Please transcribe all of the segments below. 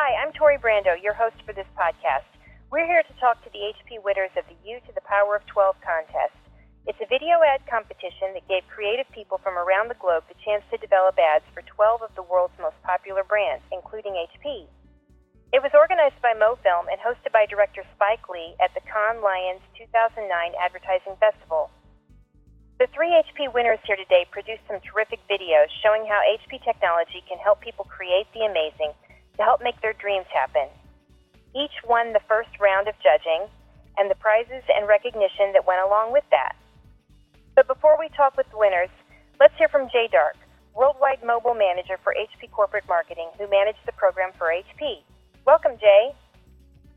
Hi, I'm Tori Brando, your host for this podcast. We're here to talk to the HP winners of the You to the Power of 12 contest. It's a video ad competition that gave creative people from around the globe the chance to develop ads for 12 of the world's most popular brands, including HP. It was organized by MoFilm and hosted by director Spike Lee at the Cannes Lions 2009 Advertising Festival. The three HP winners here today produced some terrific videos showing how HP technology can help people create the amazing to help make their dreams happen. Each won the first round of judging and the prizes and recognition that went along with that. But before we talk with the winners, let's hear from Jay Dark, Worldwide Mobile Manager for HP Corporate Marketing, who managed the program for HP. Welcome, Jay.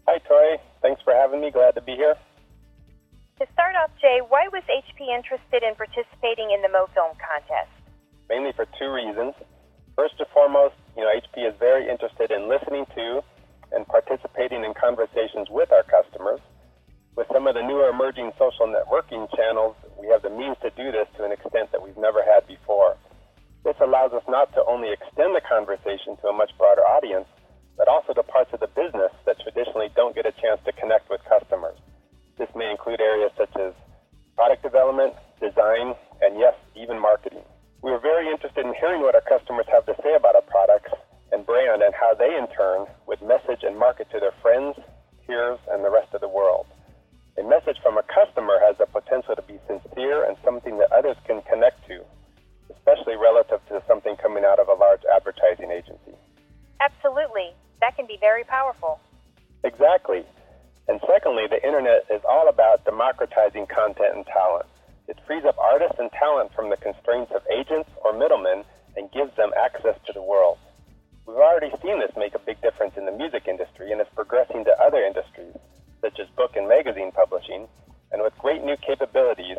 Hi, Tori. Thanks for having me. Glad to be here. To start off, Jay, why was HP interested in participating in the MoFilm contest? Mainly for two reasons. First and foremost, you know, HP is very interested in listening to and participating in conversations with our customers. With some of the newer emerging social networking channels, we have the means to do this to an extent that we've never had before. This allows us not to only extend the conversation to a much broader audience, but also to parts of the business that traditionally don't get a chance to connect with customers. This may include areas such as product development, design, and yes, even marketing. We were very interested in hearing what our customers have to say about our products and brand and how they, in turn, would message and market to their friends, peers, and the rest of the world. A message from a customer has the potential to be sincere and something that others can connect to, especially relative to something coming out of a large advertising agency. Absolutely. That can be very powerful. Exactly. And secondly, the internet is all about democratizing content and talent. It frees up artists and talent from the constraints of agents or middlemen and gives them access to the world. We've already seen this make a big difference in the music industry and it's progressing to other industries, such as book and magazine publishing, and with great new capabilities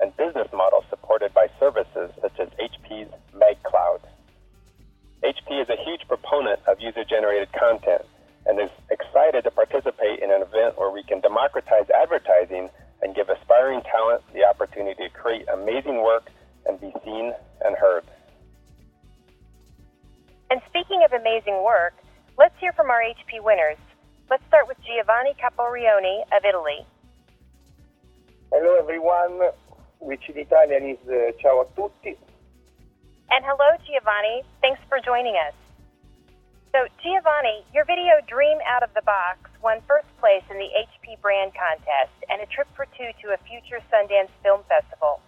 and business models supported by services such as HP's MagCloud. HP is a huge proponent of user generated content and is excited to participate in an event where we can democratize advertising and give aspiring talent the opportunity to create amazing work and be seen and heard. And speaking of amazing work, let's hear from our HP winners. Let's start with Giovanni Caporioni of Italy. Hello everyone, which in Italian is uh, ciao a tutti. And hello, Giovanni. Thanks for joining us. So, Giovanni, your video Dream Out of the Box won first place in the HP Brand Contest and a trip for two to a future Sundance Film Festival.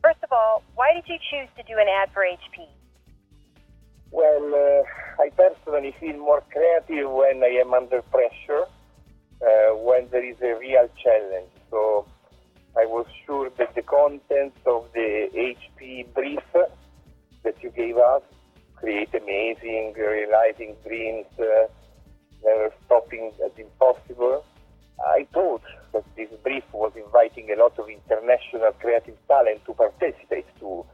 First of all, why did you choose to do an ad for HP? Well, uh, I personally feel more creative when I am under pressure, uh, when there is a real challenge. So I was sure that the contents of the HP brief that you gave us create amazing, realizing dreams, uh, never stopping at impossible. I thought that this brief was inviting a lot of international creative talent to participate, to,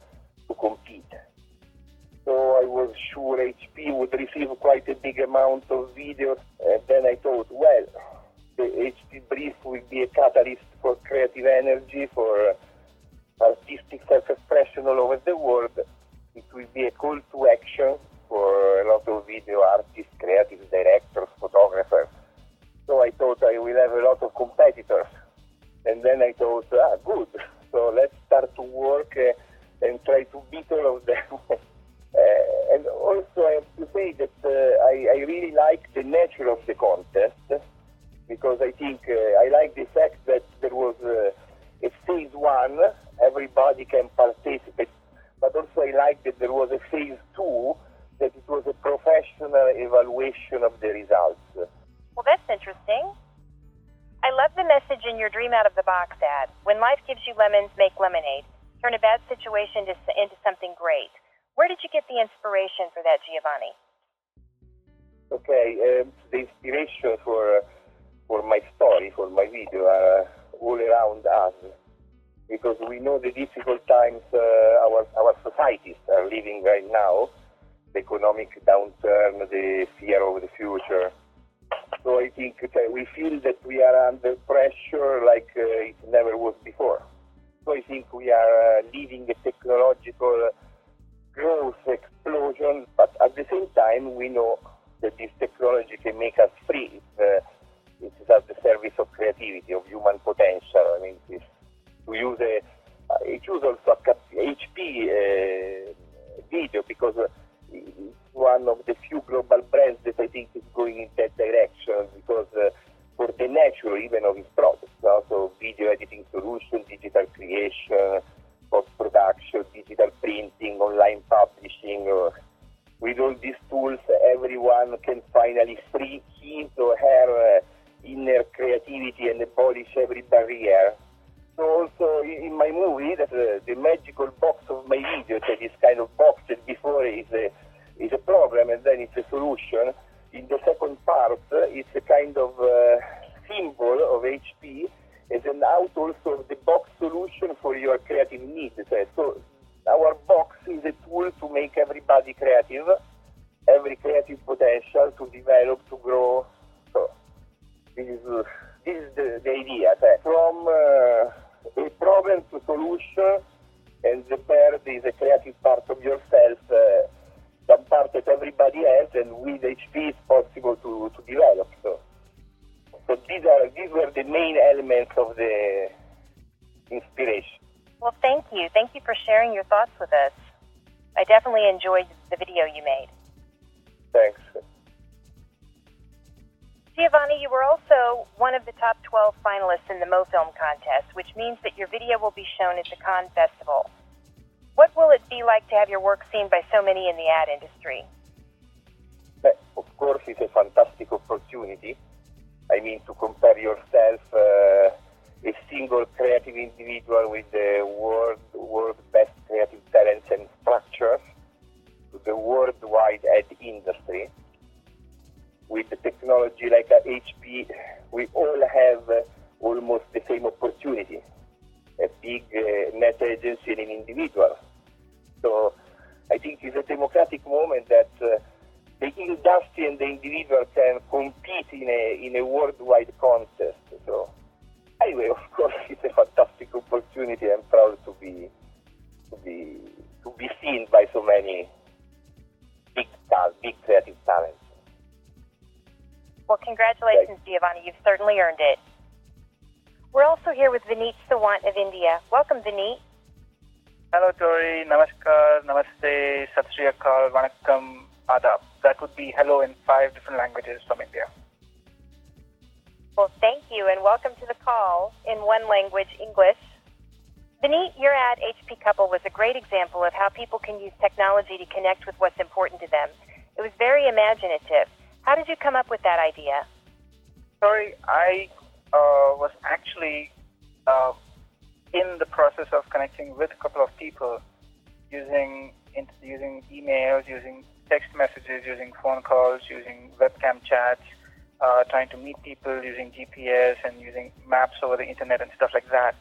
to compete. So I was sure HP would receive quite a big amount of videos. And then I thought, well, the HP brief will be a catalyst for creative energy, for artistic self-expression all over the world it will be a call to action for a lot of video artists, creative directors, photographers. So I thought I will have a lot of competitors. And then I thought, ah, good. So let's start to work uh, and try to beat all of them. uh, and also, I have to say that uh, I, I, really like the nature of the contest because I think uh, I like the fact that there was uh, a phase one, everybody can participate but also I like that there was a phase two, that it was a professional evaluation of the results. Well, that's interesting. I love the message in your Dream Out of the Box ad. When life gives you lemons, make lemonade. Turn a bad situation into something great. Where did you get the inspiration for that, Giovanni? Okay, um, the inspiration for for my story, for my video, are all around us because we know the difficult times uh, our, our societies are living right now, the economic downturn, the fear of the future. So I think we feel that we are under pressure like uh, it never was before. So I think we are uh, living a every barrier. So also in my movie, that uh, the magical box of my video, that is kind of box that before is a, is a problem and then it's a solution. In the second part, it's a kind of uh, symbol of HP as an out also of the box solution for your creative needs. So our box is a tool to make everybody creative, every creative potential to develop, to grow. So this is, uh, is the, the idea. From uh, a problem to solution, and the bird is a creative part of yourself, uh, some part that everybody has, and with HP it's possible to, to develop. So. So these are these were the main elements of the inspiration. Well, thank you. Thank you for sharing your thoughts with us. I definitely enjoyed the video you made. Thanks. Giovanni, you were also one of the top 12 finalists in the MoFilm contest, which means that your video will be shown at the Cannes Festival. What will it be like to have your work seen by so many in the ad industry? of course, it's a fantastic opportunity I mean, to compare yourself, uh, a single creative individual with the world, world best creative talents and structures to the worldwide ad industry. With the technology like HP, we all have uh, almost the same opportunity. A big uh, net agency and an individual. So I think it's a democratic moment that uh, the industry and the individual can compete in a in a worldwide contest. So anyway, of course, it's a fantastic opportunity. I'm proud to be to be to be seen by so many big big creative talents. Well, congratulations, Giovanni. You've certainly earned it. We're also here with Vineet Sawant of India. Welcome, Vineet. Hello, Tori. Namaskar, Namaste, Sat Sri Akal, Vanakkam, Adab that would be hello in five different languages from India. Well, thank you and welcome to the call in one language, English. Vineet, your ad, HP Couple, was a great example of how people can use technology to connect with what's important to them. It was very imaginative. How did you come up with that idea? Sorry, I uh, was actually uh, in the process of connecting with a couple of people using using emails, using text messages, using phone calls, using webcam chats, uh, trying to meet people using GPS and using maps over the internet and stuff like that.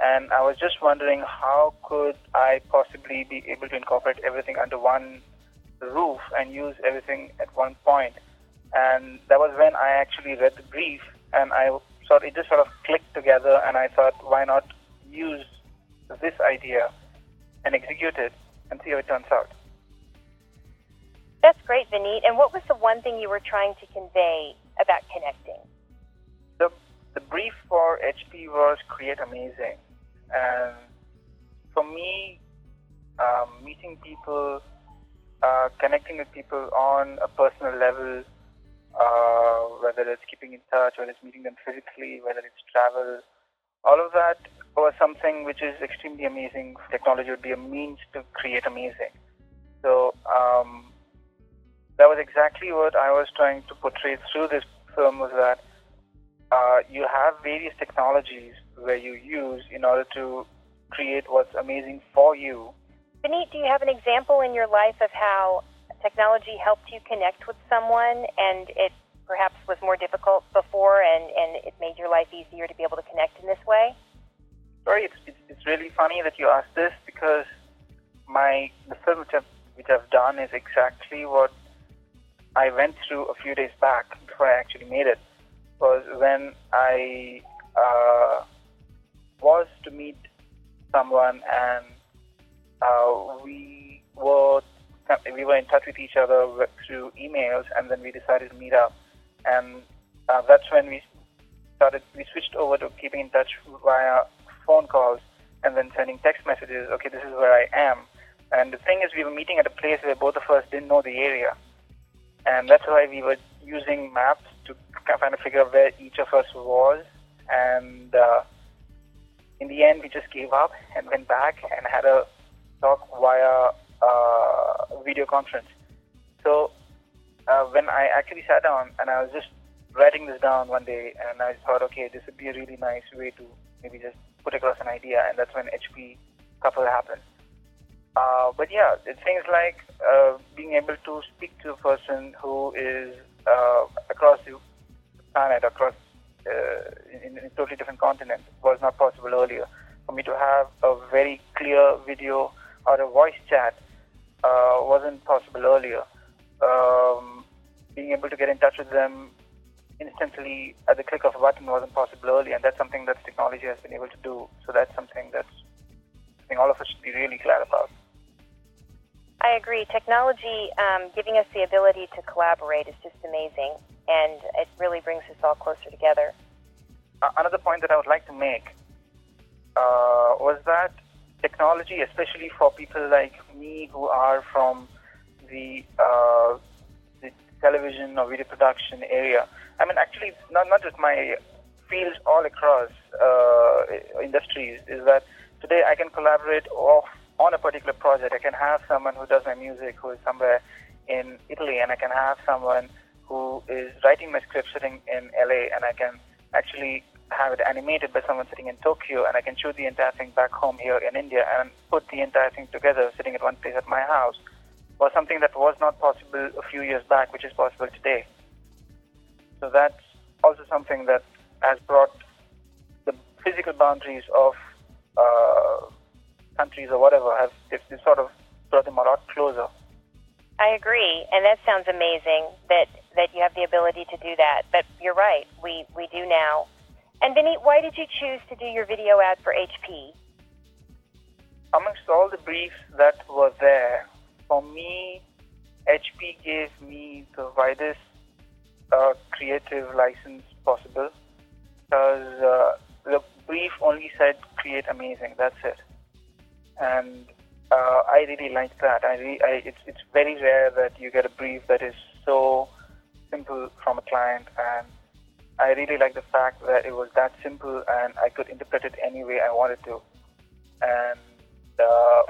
And I was just wondering how could I possibly be able to incorporate everything under one roof and use everything at one point. And that was when I actually read the brief and I thought it just sort of clicked together and I thought why not use this idea and execute it and see how it turns out. That's great, Vineet. And what was the one thing you were trying to convey about connecting? The, the brief for HP was create amazing. And for me, um, meeting people, uh, connecting with people on a personal level, uh, whether it's keeping in touch, whether it's meeting them physically, whether it's travel, all of that was something which is extremely amazing. Technology would be a means to create amazing. So um, that was exactly what I was trying to portray through this film was that uh, you have various technologies where you use in order to create what's amazing for you. Vineet, do you have an example in your life of how technology helped you connect with someone and it perhaps was more difficult before and, and it made your life easier to be able to connect in this way? Sorry, it's, it's, it's really funny that you asked this because my the film which I've, which I've done is exactly what I went through a few days back before I actually made it was when I uh, was to meet someone and uh, we we were in touch with each other through emails, and then we decided to meet up, and uh, that's when we started. We switched over to keeping in touch via phone calls and then sending text messages. Okay, this is where I am. And the thing is, we were meeting at a place where both of us didn't know the area, and that's why we were using maps to kind of figure out where each of us was. And uh, in the end, we just gave up and went back and had a talk via uh, video conference. So uh, when I actually sat down and I was just writing this down one day, and I thought, okay, this would be a really nice way to maybe just put across an idea, and that's when HP couple happened. Uh, but yeah, it's things like uh, being able to speak to a person who is uh, across the planet, across uh, in, in a totally different continent, was not possible earlier. For me to have a very clear video or a voice chat uh, wasn't possible earlier. Um, being able to get in touch with them instantly at the click of a button wasn't possible earlier, and that's something that technology has been able to do. So that's something that's I think all of us should be really glad about. I agree. Technology um, giving us the ability to collaborate is just amazing, and it really brings us all closer together. Uh, another point that I would like to make uh, was that technology, especially for people like me who are from the, uh, the television or video production area, I mean, actually, not, not just my fields all across uh, industries, is that today I can collaborate off on a particular project. I can have someone who does my music who is somewhere in Italy, and I can have someone who is writing my script sitting in LA, and I can actually have it animated by someone sitting in Tokyo, and I can shoot the entire thing back home here in India and put the entire thing together sitting at one place at my house, was something that was not possible a few years back, which is possible today. So that's also something that has brought the physical boundaries of uh, countries or whatever have it's sort of brought them a lot closer. I agree, and that sounds amazing that that you have the ability to do that. But you're right, we we do now. And Vinny, why did you choose to do your video ad for HP? Amongst all the briefs that were there, for me, HP gave me the widest uh, creative license possible because uh, the brief only said create amazing. That's it and uh, I really like that. I, I it's it's very rare that you get a brief that is so simple from a client, and I really like the fact that it was that simple and I could interpret it any way I wanted to, and uh,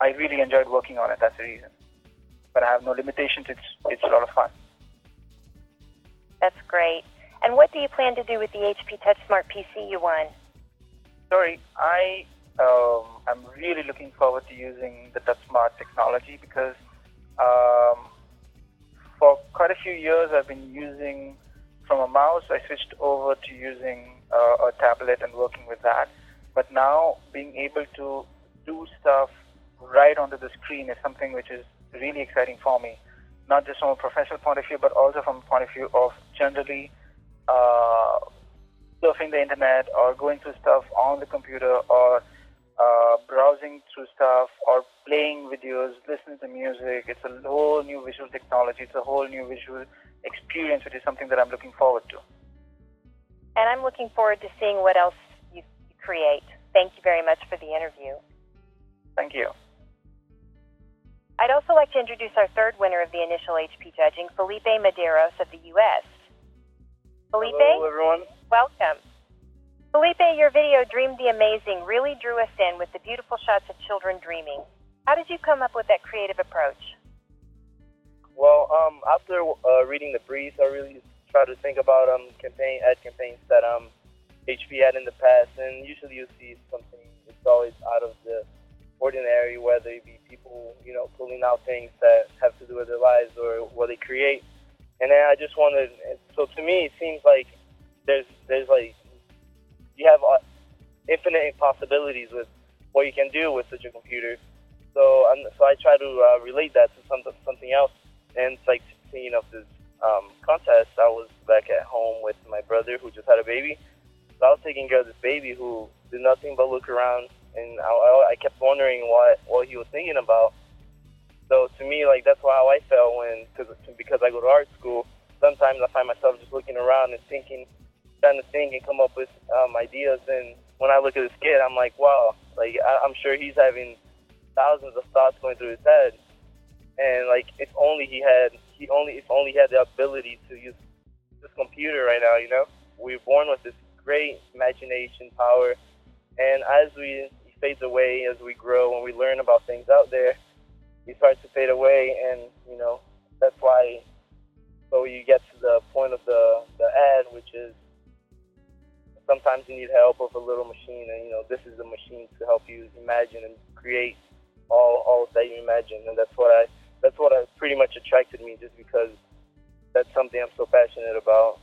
I really enjoyed working on it. That's the reason. But I have no limitations. It's it's a lot of fun. That's great. And what do you plan to do with the HP TouchSmart PC you won? Sorry, I um, I'm really looking forward to using the TouchSmart technology because um, for quite a few years I've been using from a mouse. I switched over to using uh, a tablet and working with that. But now being able to do stuff right onto the screen is something which is really exciting for me. Not just from a professional point of view, but also from a point of view of generally uh, surfing the internet or going through stuff on the computer or uh, browsing through stuff or playing videos, listening to music. It's a whole new visual technology. It's a whole new visual experience, which is something that I'm looking forward to. And I'm looking forward to seeing what else you create. Thank you very much for the interview. Thank you. I'd also like to introduce our third winner of the initial HP judging, Felipe Medeiros of the U.S. Felipe? Hello, everyone. Welcome. Felipe, your video, Dream the Amazing, really drew us in with the beautiful shots of children dreaming. How did you come up with that creative approach? Well, um, after uh, reading the briefs, I really tried to think about um, campaign ad campaigns that um, HP had in the past, and usually you see something that's always out of the ordinary, whether it be people, you know, pulling out things that have to do with their lives or what they create. And then I just wanted, so to me, it seems like So to me, like that's how I felt when, cause, because I go to art school. Sometimes I find myself just looking around and thinking, trying to think and come up with um, ideas. And when I look at this kid, I'm like, wow, like I, I'm sure he's having thousands of thoughts going through his head. And like if only he had, he only if only he had the ability to use this computer right now. You know, we're born with this great imagination power, and as we fades away, as we grow and we learn about things out there, he starts to fade away, and you know that's why. So you get to the point of the the ad, which is sometimes you need help with a little machine, and you know this is the machine to help you imagine and create all all that you imagine, and that's what I that's what has pretty much attracted me, just because that's something I'm so passionate about.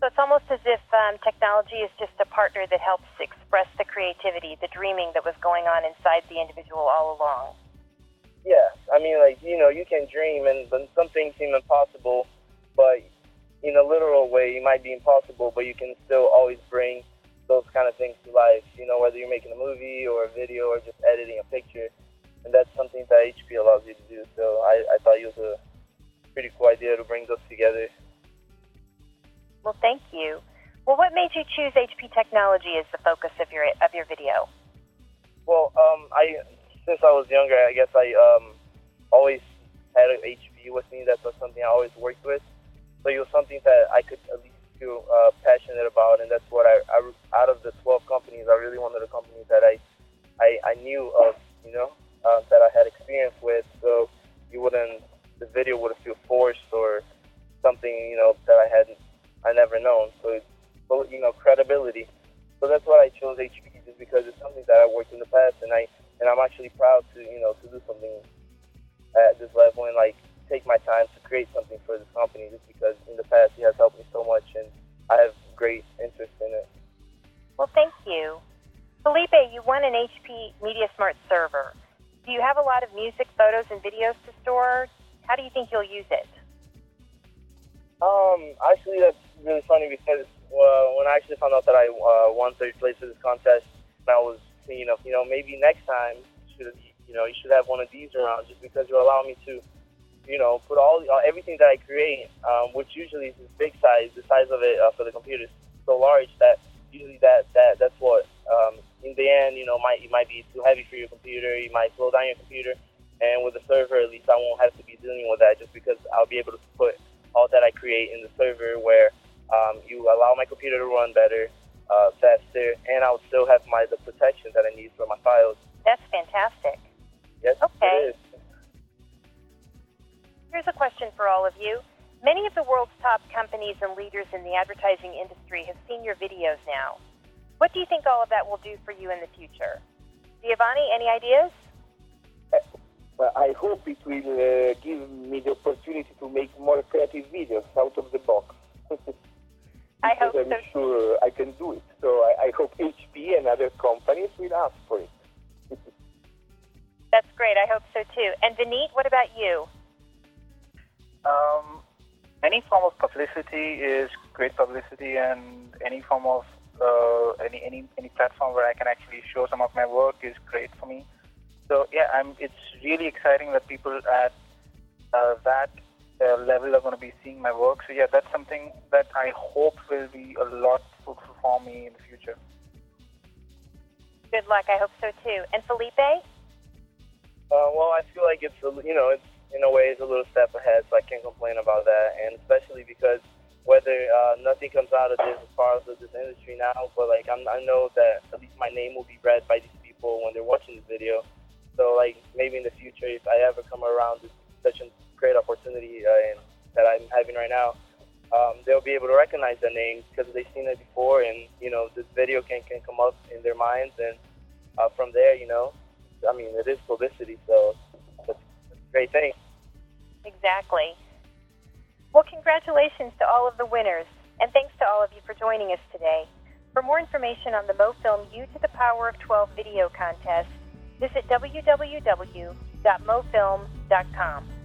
So it's almost as if um, technology is just a partner that helps express the creativity, the dreaming that was going on inside the individual all along. Yeah, I mean, like you know, you can dream, and some things seem impossible, but in a literal way, it might be impossible, but you can still always bring those kind of things to life. You know, whether you're making a movie or a video or just editing a picture, and that's something that HP allows you to do. So I, I thought it was a pretty cool idea to bring those together. Well, thank you. Well, what made you choose HP technology as the focus of your of your video? Well, um, I since I was younger, I guess I um, always had an HP with me. That was something I always worked with. So it was something that I could at least feel uh, passionate about, and that's what I, I out of the 12 companies, I really wanted a company that I I, I knew of, you know, uh, that I had experience with. So you wouldn't the video wouldn't feel forced or something, you know, that I hadn't I never known. So it's you know credibility. So that's why I chose HP just because it's something that I worked in the past, and I and I'm actually proud to you know to do something at this level and like take my time to create something for this company just because in the past he has helped me so much and I have great interest in it. Well, thank you. Felipe, you won an HP MediaSmart server. Do you have a lot of music, photos, and videos to store? How do you think you'll use it? Um, actually, that's really funny because uh, when I actually found out that I uh, won third place for this contest, I was thinking of, you know, maybe next time, should you know, you should have one of these around just because you allow me to you know, put all everything that I create, um, which usually is big size, the size of it uh, for the computer is so large that usually that that that's what um, in the end, you know, might it might be too heavy for your computer. You might slow down your computer, and with the server, at least I won't have to be dealing with that just because I'll be able to put all that I create in the server where um, you allow my computer to run better, uh, faster, and I would still have my the protection that I need for my files. That's fantastic. Yes, Okay. it is. Here's a question for all of you. Many of the world's top companies and leaders in the advertising industry have seen your videos now. What do you think all of that will do for you in the future? Giovanni, any ideas? Well, I hope it will uh, give me the opportunity to make more creative videos out of the box. I hope Because I'm so. sure I can do it. So I, I hope HP and other companies will ask for it. That's great. I hope so too. And Vineet, what about you? Um, any form of publicity is great publicity, and any form of uh, any any any platform where I can actually show some of my work is great for me. So yeah, I'm. It's really exciting that people at uh, that uh, level are going to be seeing my work. So yeah, that's something that I hope will be a lot fruitful for me in the future. Good luck. I hope so too. And Felipe? Uh, well, I feel like it's you know it's in a way it's a little step ahead, so I can't complain about that. And especially because whether uh, nothing comes out of this as far as this industry now, but like I'm, I know that at least my name will be read by these people when they're watching this video. So like maybe in the future, if I ever come around this such a great opportunity uh, and that I'm having right now, um, they'll be able to recognize the name because they've seen it before, and you know this video can can come up in their minds, and uh, from there, you know, I mean it is publicity, so that's a great thing. Exactly. Well, congratulations to all of the winners, and thanks to all of you for joining us today. For more information on the MoFilm You to the Power of 12 video contest, visit www.mofilm.com.